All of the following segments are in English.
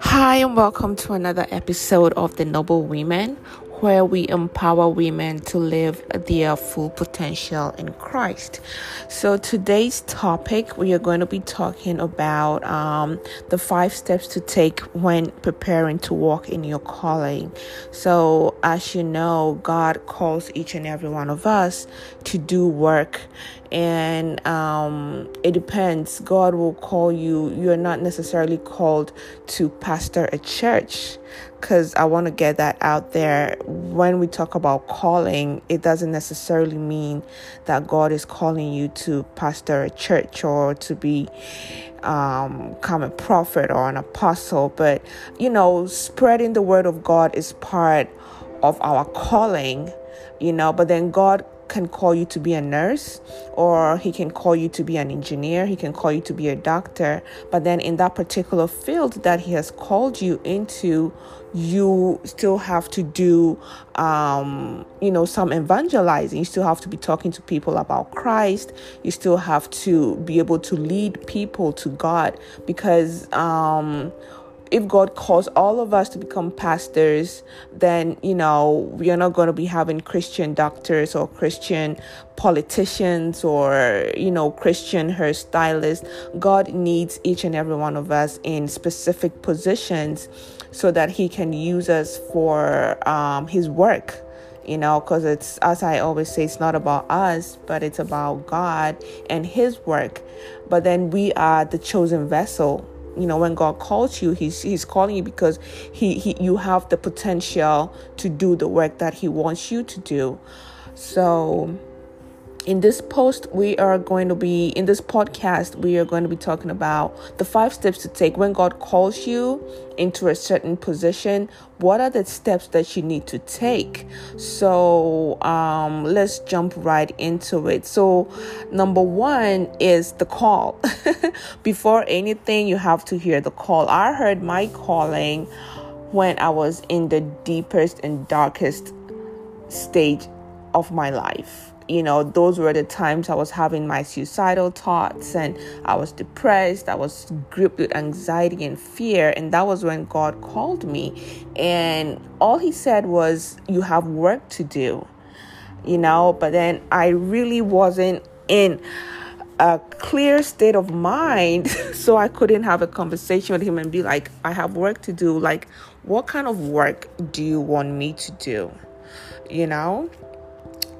Hi, and welcome to another episode of The Noble Women, where we empower women to live their full potential in Christ. So, today's topic, we are going to be talking about um, the five steps to take when preparing to walk in your calling. So, as you know, God calls each and every one of us to do work and um, it depends. God will call you. You're not necessarily called to pastor a church because I want to get that out there. When we talk about calling, it doesn't necessarily mean that God is calling you to pastor a church or to be um come a prophet or an apostle but you know spreading the word of god is part of our calling you know but then god can call you to be a nurse or he can call you to be an engineer he can call you to be a doctor. But then in that particular field that he has called you into you still have to do um, you know some evangelizing. You still have to be talking to people about christ. You still have to be able to lead people to god because um, if God calls all of us to become pastors, then, you know, we are not going to be having Christian doctors or Christian politicians or, you know, Christian hairstylists. God needs each and every one of us in specific positions so that He can use us for um, His work you know, because it's, as I always say, it's not about us, but it's about God and His work. But then we are the chosen vessel you know when god calls you he's he's calling you because he, he you have the potential to do the work that he wants you to do. So in this post we are going to be in this podcast we are going to be talking about the five steps to take when god calls you into a certain position. What are the steps that you need to take? So um, let's jump right into it. So number one is the call. Before anything you have to hear the call. I heard my calling when i was in the deepest and darkest stage of my life you know, those were the times I was having my suicidal thoughts and I was depressed. I was gripped with anxiety and fear. And that was when God called me. And all He said was, You have work to do, you know. But then I really wasn't in a clear state of mind so I couldn't have a conversation with him and be like, I have work to do. Like, what kind of work do you want me to do? You know?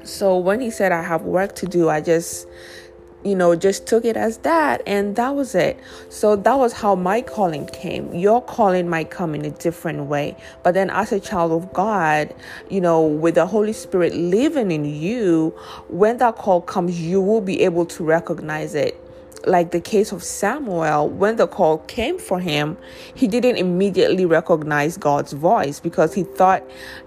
So when he said, I have work to do, I just, you know, just took it as that. And that was it. So that was how my calling came. Your calling might come in a different way. But then as a child of God, you know, with the Holy Spirit living in you, when that call comes, you will be able to recognize it like the case of Samuel, when the call came for him, he didn't immediately recognize God's voice because he thought,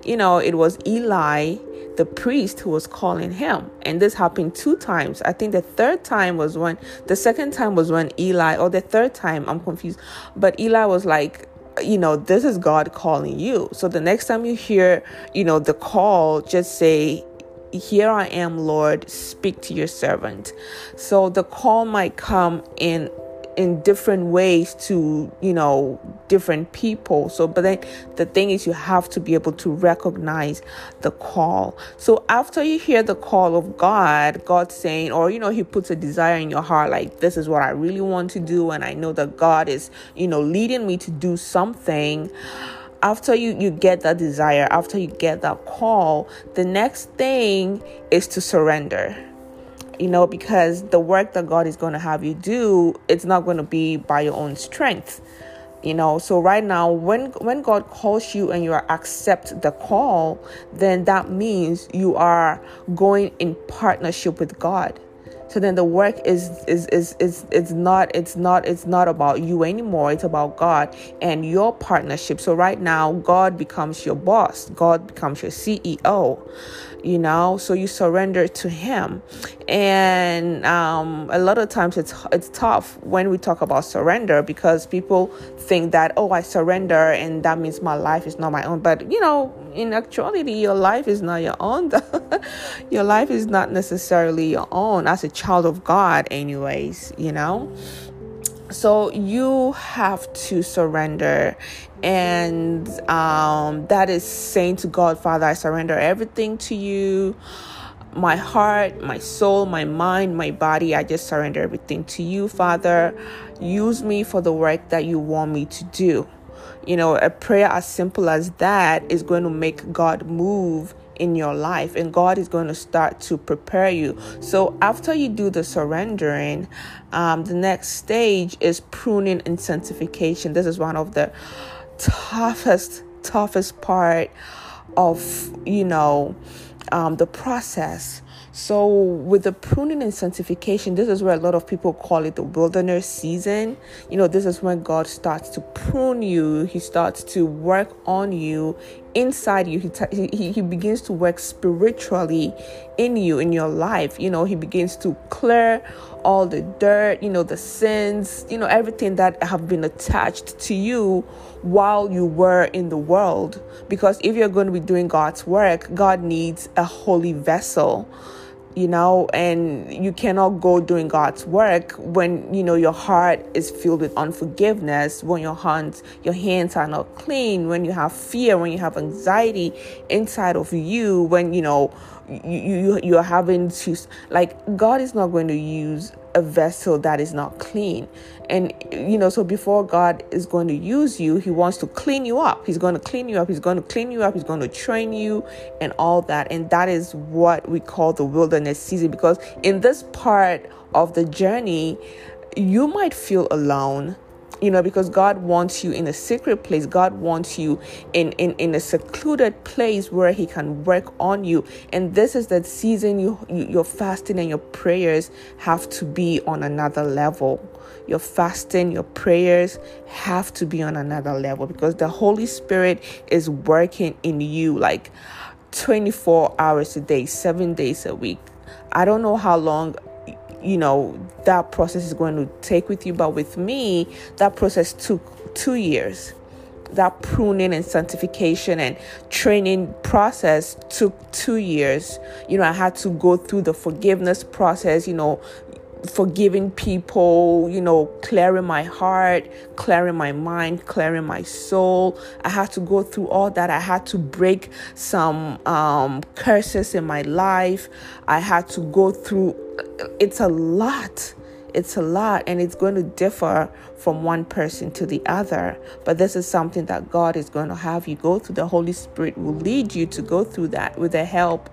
you know, it was Eli the priest who was calling him. And this happened two times. I think the third time was when, the second time was when Eli, or the third time, I'm confused. But Eli was like, you know, this is God calling you. So the next time you hear, you know, the call, just say, here I am, Lord, speak to your servant. So the call might come in in different ways to you know different people so but then the thing is you have to be able to recognize the call so after you hear the call of god god saying or you know he puts a desire in your heart like this is what i really want to do and i know that god is you know leading me to do something after you you get that desire after you get that call the next thing is to surrender you know, because the work that God is going to have you do, it's not going to be by your own strength. You know, so right now when when God calls you and you accept the call, then that means you are going in partnership with God so then the work is is is is it's not it's not it's not about you anymore. It's about god and your partnership. So right now god becomes your boss. God becomes your ceo you know so you surrender to him. And um, a lot of times it's it's tough when we talk about surrender because people think that oh i surrender and that means my life is not my own. But you know in actuality your life is not your own. Your life is not necessarily your own as a child of God, anyways, you know? So you have to surrender, and um, that is saying to God, Father, I surrender everything to you my heart, my soul, my mind, my body. I just surrender everything to you, Father. Use me for the work that you want me to do. You know, a prayer as simple as that is going to make God move in your life and God is going to start to prepare you. So after you do the surrendering, um, the next stage is pruning and sanctification. This is one of the toughest, toughest part of, you know, um, the process. So, with the pruning and sanctification, this is where a lot of people call it the wilderness season. You know, this is when God starts to prune you, He starts to work on you inside you. He, t- he, he begins to work spiritually in you, in your life. You know, He begins to clear all the dirt, you know, the sins, you know, everything that have been attached to you while you were in the world. Because if you're going to be doing God's work, God needs a holy vessel you know and you cannot go doing god's work when you know your heart is filled with unforgiveness when your hands your hands are not clean when you have fear when you have anxiety inside of you when you know you you you're having to like god is not going to use a vessel that is not clean. And, you know, so before God is going to use you, He wants to clean you up. He's going to clean you up. He's going to clean you up. He's going to train you and all that. And that is what we call the wilderness season because in this part of the journey, you might feel alone you know because god wants you in a secret place. God wants you in in in a secluded place where he can work on you. And this is that season you, you your fasting and your prayers have to be on another level. Your fasting your prayers have to be on another level because the holy spirit is working in you like 24 hours a day 7 days a week. I don't know how long you know that process is going to take with you. But with me that process took two years. That pruning and sanctification and training process took two years. You know i had to go through the forgiveness process you know forgiving people, you know, clearing my heart, clearing my mind, clearing my soul. I had to go through all that. I had to break some um, curses in my life. I had to go through, it's a lot. It's a lot and it's going to differ from one person to the other. But this is something that God is going to have you go through. The Holy Spirit will lead you to go through that with the help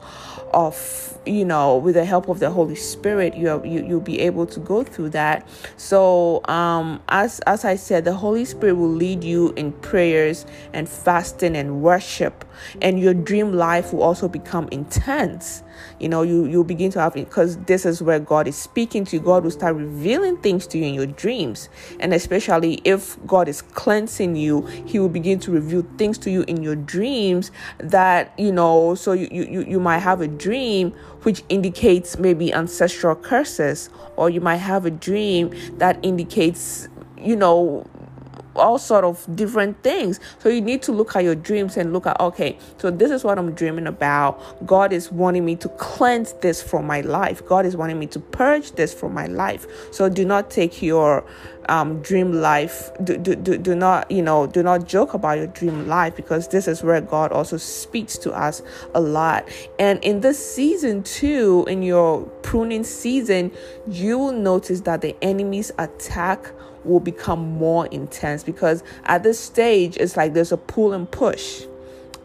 of you know with the help of the holy spirit you, are, you you'll be able to go through that so um as as i said the holy spirit will lead you in prayers and fasting and worship and your dream life will also become intense you know you you begin to have it because this is where god is speaking to you. God will start revealing things to you in your dreams. And especially if god is cleansing you he will begin to reveal things to you in your dreams that you know so you you, you might have a dream which indicates maybe ancestral curses, or you might have a dream that indicates, you know, all sort of different things. So you need to look at your dreams and look at okay so this is what i'm dreaming about. God is wanting me to cleanse this from my life. God is wanting me to purge this from my life. So do not take your um, dream life do, do, do, do not you know do not joke about your dream life because this is where god also speaks to us a lot. And in this season too in your pruning season you will notice that the enemy's attack will become more intense because at this stage it's like there's a pull and push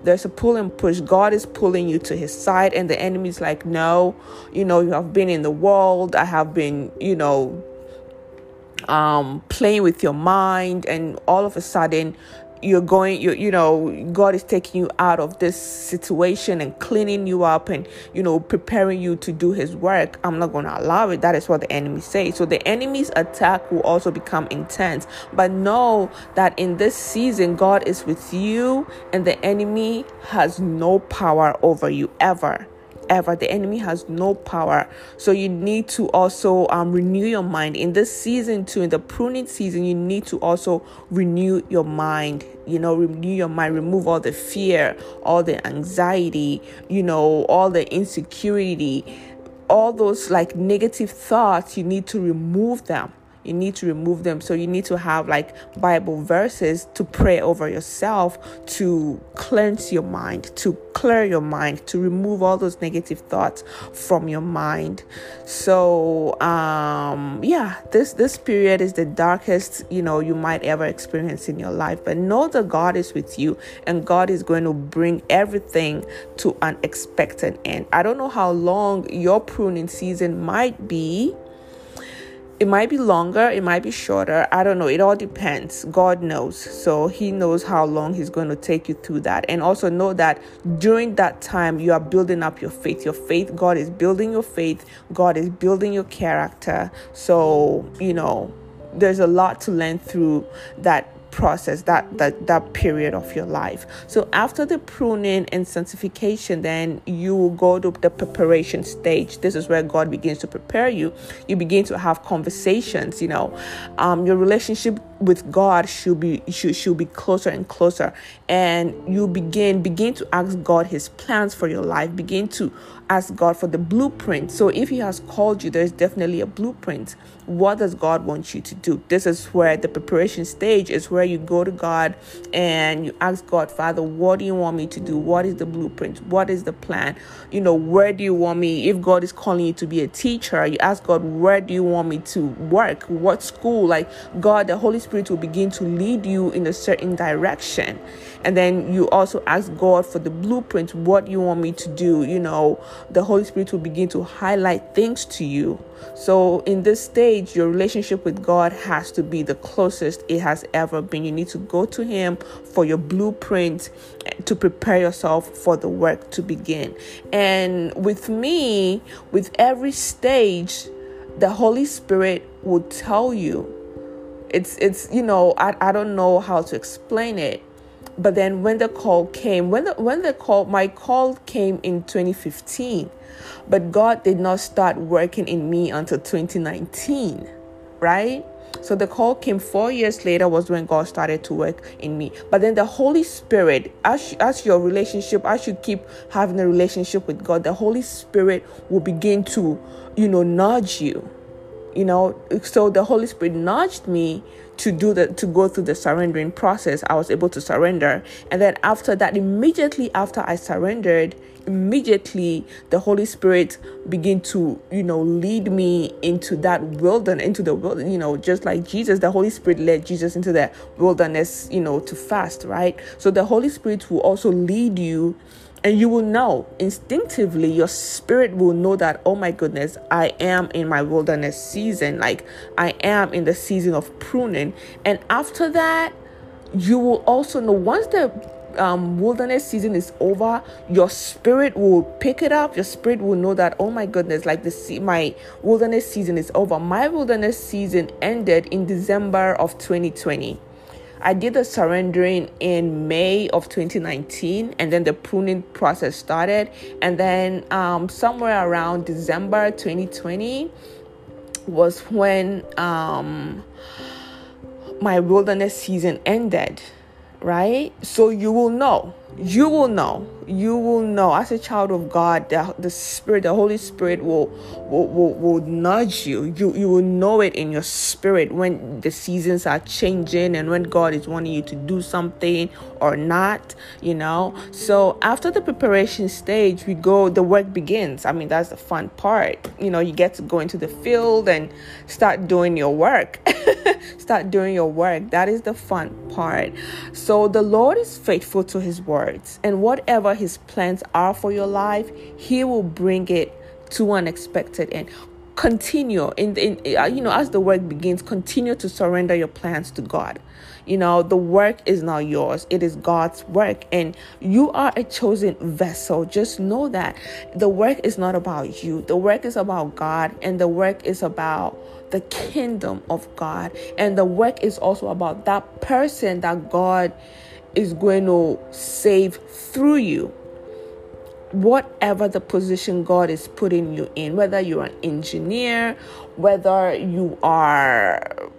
there's a pull and push. God is pulling you to his side, and the enemy's like, No, you know, you have been in the world. I have been, you know, um, playing with your mind, and all of a sudden, you're going you you know god is taking you out of this situation and cleaning you up and you know preparing you to do his work. I'm not going to allow it. That is what the enemy says. So the enemy's attack will also become intense. But know that in this season god is with you and the enemy has no power over you ever ever. The enemy has no power. So you need to also um, renew your mind. In this season, too, in the pruning season, you need to also renew your mind. You know, renew your mind, remove all the fear, all the anxiety, you know, all the insecurity all those like negative thoughts, you need to remove them you need to remove them. So you need to have like bible verses to pray over yourself to cleanse your mind to clear your mind to remove all those negative thoughts from your mind. So um yeah this this period is the darkest you know you might ever experience in your life. But know that god is with you and god is going to bring everything to an expected end. I don't know how long your pruning season might be it might be longer, it might be shorter. I don't know. It all depends. God knows. So He knows how long He's going to take you through that. And also know that during that time, you are building up your faith. Your faith, God is building your faith, God is building your character. So, you know, there's a lot to learn through that process that that that period of your life. So after the pruning and sanctification then you will go to the preparation stage. This is where god begins to prepare you. You begin to have conversations you know. Um, your relationship with god should be should, should be closer and closer. And you begin begin to ask god his plans for your life. Begin to ask god for the blueprint. So if he has called you there's definitely a blueprint. What does god want you to do? This is where the preparation stage is where you go to god and you ask god father what do you want me to do? What is the blueprint? What is the plan? You know where do you want me? If god is calling you to be a teacher you ask god where do you want me to work? What school? Like god the holy spirit will begin to lead you in a certain direction. And then you also ask god for the blueprint what you want me to do you know. The holy spirit will begin to highlight things to you. So in this stage your relationship with god has to be the closest it has ever been. You need to go to him for your blueprint to prepare yourself for the work to begin. And with me with every stage the holy spirit will tell you it's it's you know I, I don't know how to explain it. But then when the call came when the when the call my call came in 2015 but god did not start working in me until 2019 right? So the call came four years later was when God started to work in me. But then the Holy Spirit, as as your relationship, as you keep having a relationship with God, the Holy Spirit will begin to, you know, nudge you you know so the holy spirit nudged me to do the to go through the surrendering process. I was able to surrender. And then after that immediately after i surrendered immediately the holy spirit began to you know lead me into that wilderness into the you know just like jesus the holy spirit led jesus into the wilderness you know to fast right? So the holy spirit will also lead you and you will know instinctively, your spirit will know that, oh my goodness, I am in my wilderness season. Like I am in the season of pruning. And after that, you will also know once the um, wilderness season is over, your spirit will pick it up. Your spirit will know that, oh my goodness, like the my wilderness season is over. My wilderness season ended in December of 2020. I did the surrendering in May of 2019, and then the pruning process started. And then um, somewhere around December 2020 was when um, my wilderness season ended, right? So you will know you will know. You will know. As a child of god the, the spirit the holy spirit will, will will will nudge you. You you will know it in your spirit when the seasons are changing and when god is wanting you to do something or not you know? So after the preparation stage we go the work begins. I mean that's the fun part. You know you get to go into the field and start doing your work. Start doing your work. That is the fun part. So the lord is faithful to his word words. And whatever His plans are for your life, He will bring it to an expected end. Continue in, in uh, you know as the work begins. Continue to surrender your plans to God. You know the work is not yours; it is God's work, and you are a chosen vessel. Just know that the work is not about you. The work is about God, and the work is about the kingdom of God, and the work is also about that person that God is going to save through you. Whatever the position God is putting you in, whether you're an engineer, whether you are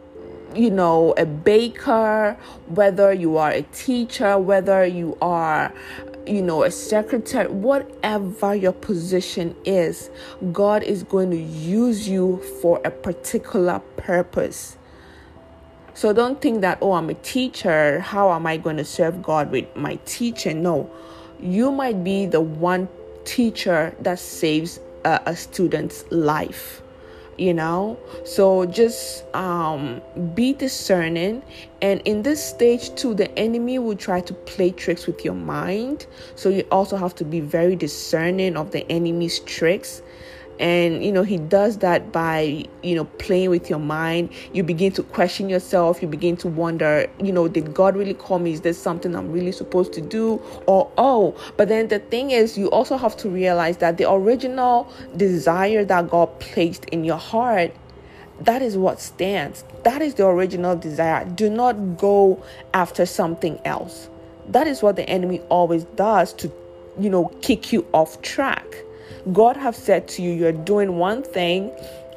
you know, a baker, whether you are a teacher, whether you are you know, a secretary, whatever your position is, God is going to use you for a particular purpose. So don't think that, oh, I'm a teacher. How am I going to serve God with my teaching? No, you might be the one teacher that saves a, a student's life you know? So just um be discerning. And in this stage too the enemy will try to play tricks with your mind. So you also have to be very discerning of the enemy's tricks and you know he does that by you know playing with your mind. You begin to question yourself. You begin to wonder you know did god really call me? Is this something i'm really supposed to do? Or oh but then the thing is you also have to realize that the original desire that god placed in your heart that is what stands. That is the original desire. Do not go after something else. That is what the enemy always does to you know kick you off track God have said to you, you're doing one thing,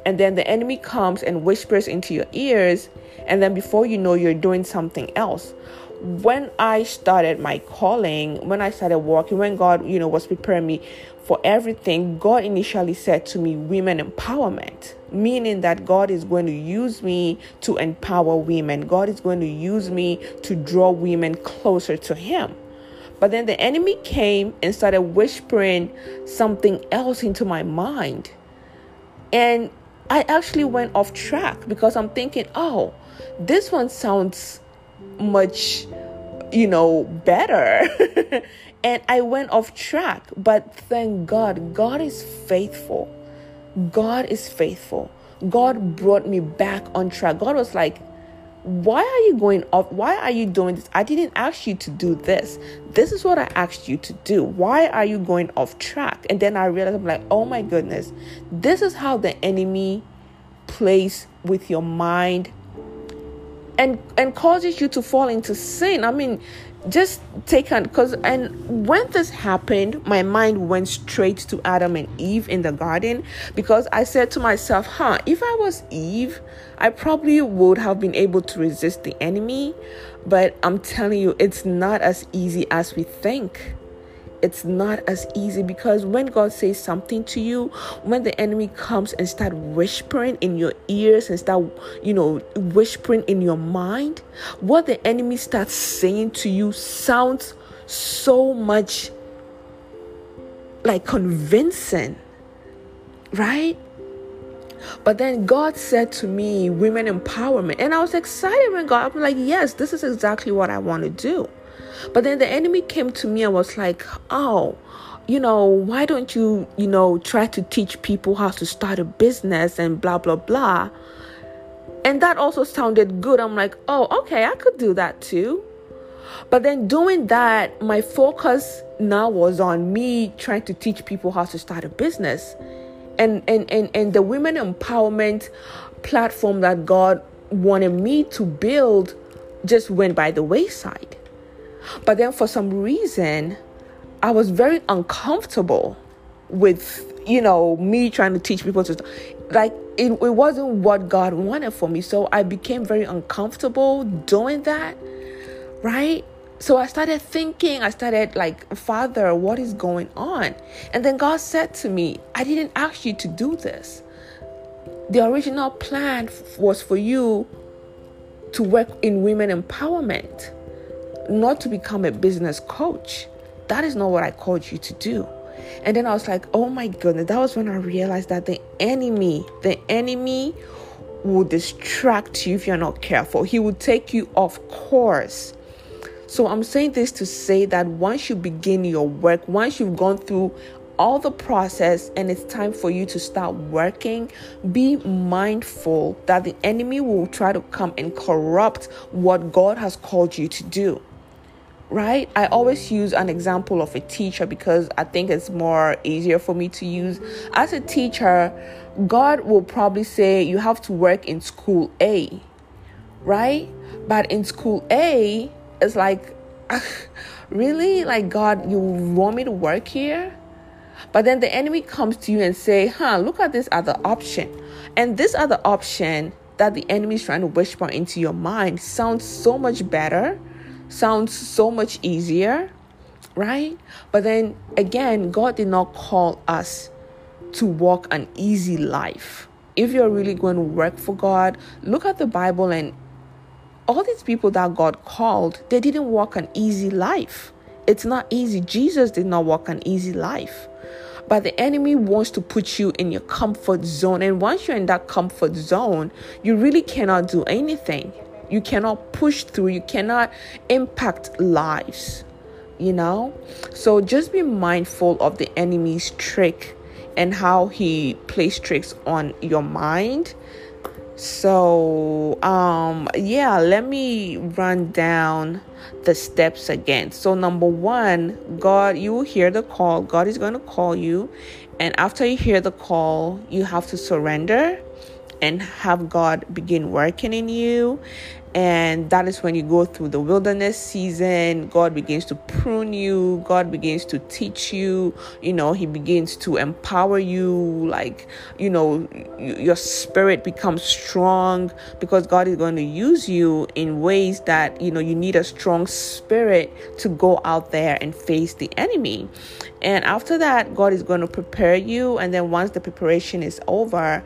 and then the enemy comes and whispers into your ears, and then before you know, you're doing something else. When I started my calling, when I started working, when God, you know, was preparing me for everything, God initially said to me, women empowerment, meaning that God is going to use me to empower women. God is going to use me to draw women closer to Him. But then the enemy came and started whispering something else into my mind. And I actually went off track because I'm thinking, oh, this one sounds much, you know, better. and I went off track. But thank God, God is faithful. God is faithful. God brought me back on track. God was like, why are you going off? Why are you doing this? I didn't ask you to do this. This is what I asked you to do. Why are you going off track? And then I realized, I'm like, oh my goodness, this is how the enemy plays with your mind and and causes you to fall into sin. I mean, just take on because and when this happened my mind went straight to adam and eve in the garden because i said to myself huh if i was eve i probably would have been able to resist the enemy. But i'm telling you it's not as easy as we think it's not as easy because when God says something to you, when the enemy comes and start whispering in your ears and start, you know, whispering in your mind, what the enemy starts saying to you sounds so much like convincing, right? But then God said to me, women empowerment. And I was excited when God, I'm like, yes, this is exactly what I want to do. But then the enemy came to me and was like, oh, you know, why don't you, you know, try to teach people how to start a business and blah, blah, blah. And that also sounded good. I'm like, oh, okay, I could do that too. But then doing that, my focus now was on me trying to teach people how to start a business. And and and, and the women empowerment platform that God wanted me to build just went by the wayside. But then for some reason, I was very uncomfortable with, you know, me trying to teach people to, like, it, it wasn't what God wanted for me. So I became very uncomfortable doing that, right? So I started thinking, I started like, Father, what is going on? And then God said to me, I didn't ask you to do this. The original plan was for you to work in women empowerment not to become a business coach. That is not what I called you to do. And then I was like, oh my goodness, that was when I realized that the enemy, the enemy will distract you if you're not careful. He will take you off course. So I'm saying this to say that once you begin your work, once you've gone through all the process and it's time for you to start working, be mindful that the enemy will try to come and corrupt what God has called you to do right? I always use an example of a teacher because I think it's more easier for me to use. As a teacher, God will probably say you have to work in school A, right? But in school A, it's like, really? Like, God, you want me to work here? But then the enemy comes to you and say, huh, look at this other option. And this other option that the enemy is trying to whisper into your mind sounds so much better sounds so much easier, right? But then again, God did not call us to walk an easy life. If you're really going to work for God, look at the Bible and all these people that God called, they didn't walk an easy life. It's not easy. Jesus did not walk an easy life. But the enemy wants to put you in your comfort zone. And once you're in that comfort zone, you really cannot do anything. You cannot push through, you cannot impact lives, you know? So just be mindful of the enemy's trick and how he plays tricks on your mind. So, um, yeah, let me run down the steps again. So, number one, God, you will hear the call. God is going to call you. And after you hear the call, you have to surrender and have God begin working in you and that is when you go through the wilderness season. God begins to prune you. God begins to teach you. You know he begins to empower you. Like you know your spirit becomes strong because god is going to use you in ways that you know you need a strong spirit to go out there and face the enemy. And after that god is going to prepare you. And then once the preparation is over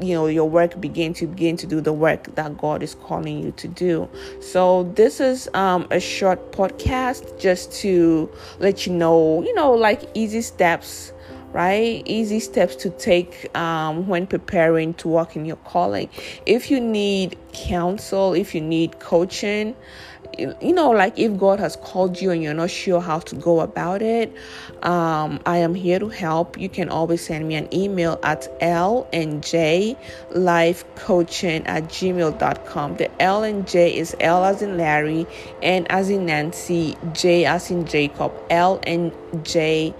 you know your work begin to begin to do the work that god is calling you to do. So this is um, a short podcast just to let you know you know like easy steps right? Easy steps to take um, when preparing to walk in your calling. If you need counsel if you need coaching you know, like if God has called you and you're not sure how to go about it, um, I am here to help. You can always send me an email at L N J life coaching at gmail.com. The L N J is L as in Larry, N as in Nancy, J as in Jacob, L N J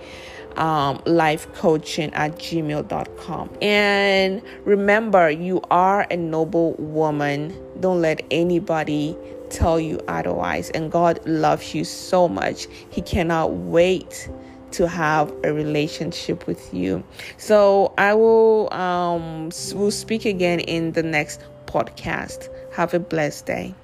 um, life coaching at gmail.com. And remember, you are a noble woman. Don't let anybody tell you otherwise. And God loves you so much. He cannot wait to have a relationship with you. So I will um will speak again in the next podcast. Have a blessed day.